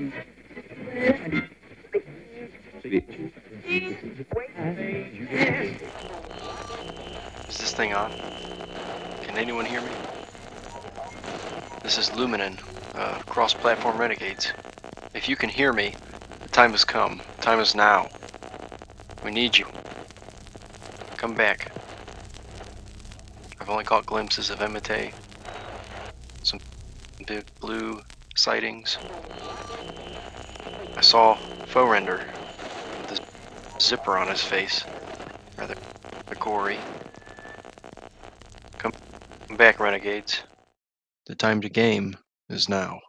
Is this thing on? Can anyone hear me? This is Luminen, uh, cross-platform renegades. If you can hear me, the time has come. The Time is now. We need you. Come back. I've only caught glimpses of Emite. Some big blue sightings. Saw Faux-Render with a zipper on his face. Rather gory. Come back, renegades. The time to game is now.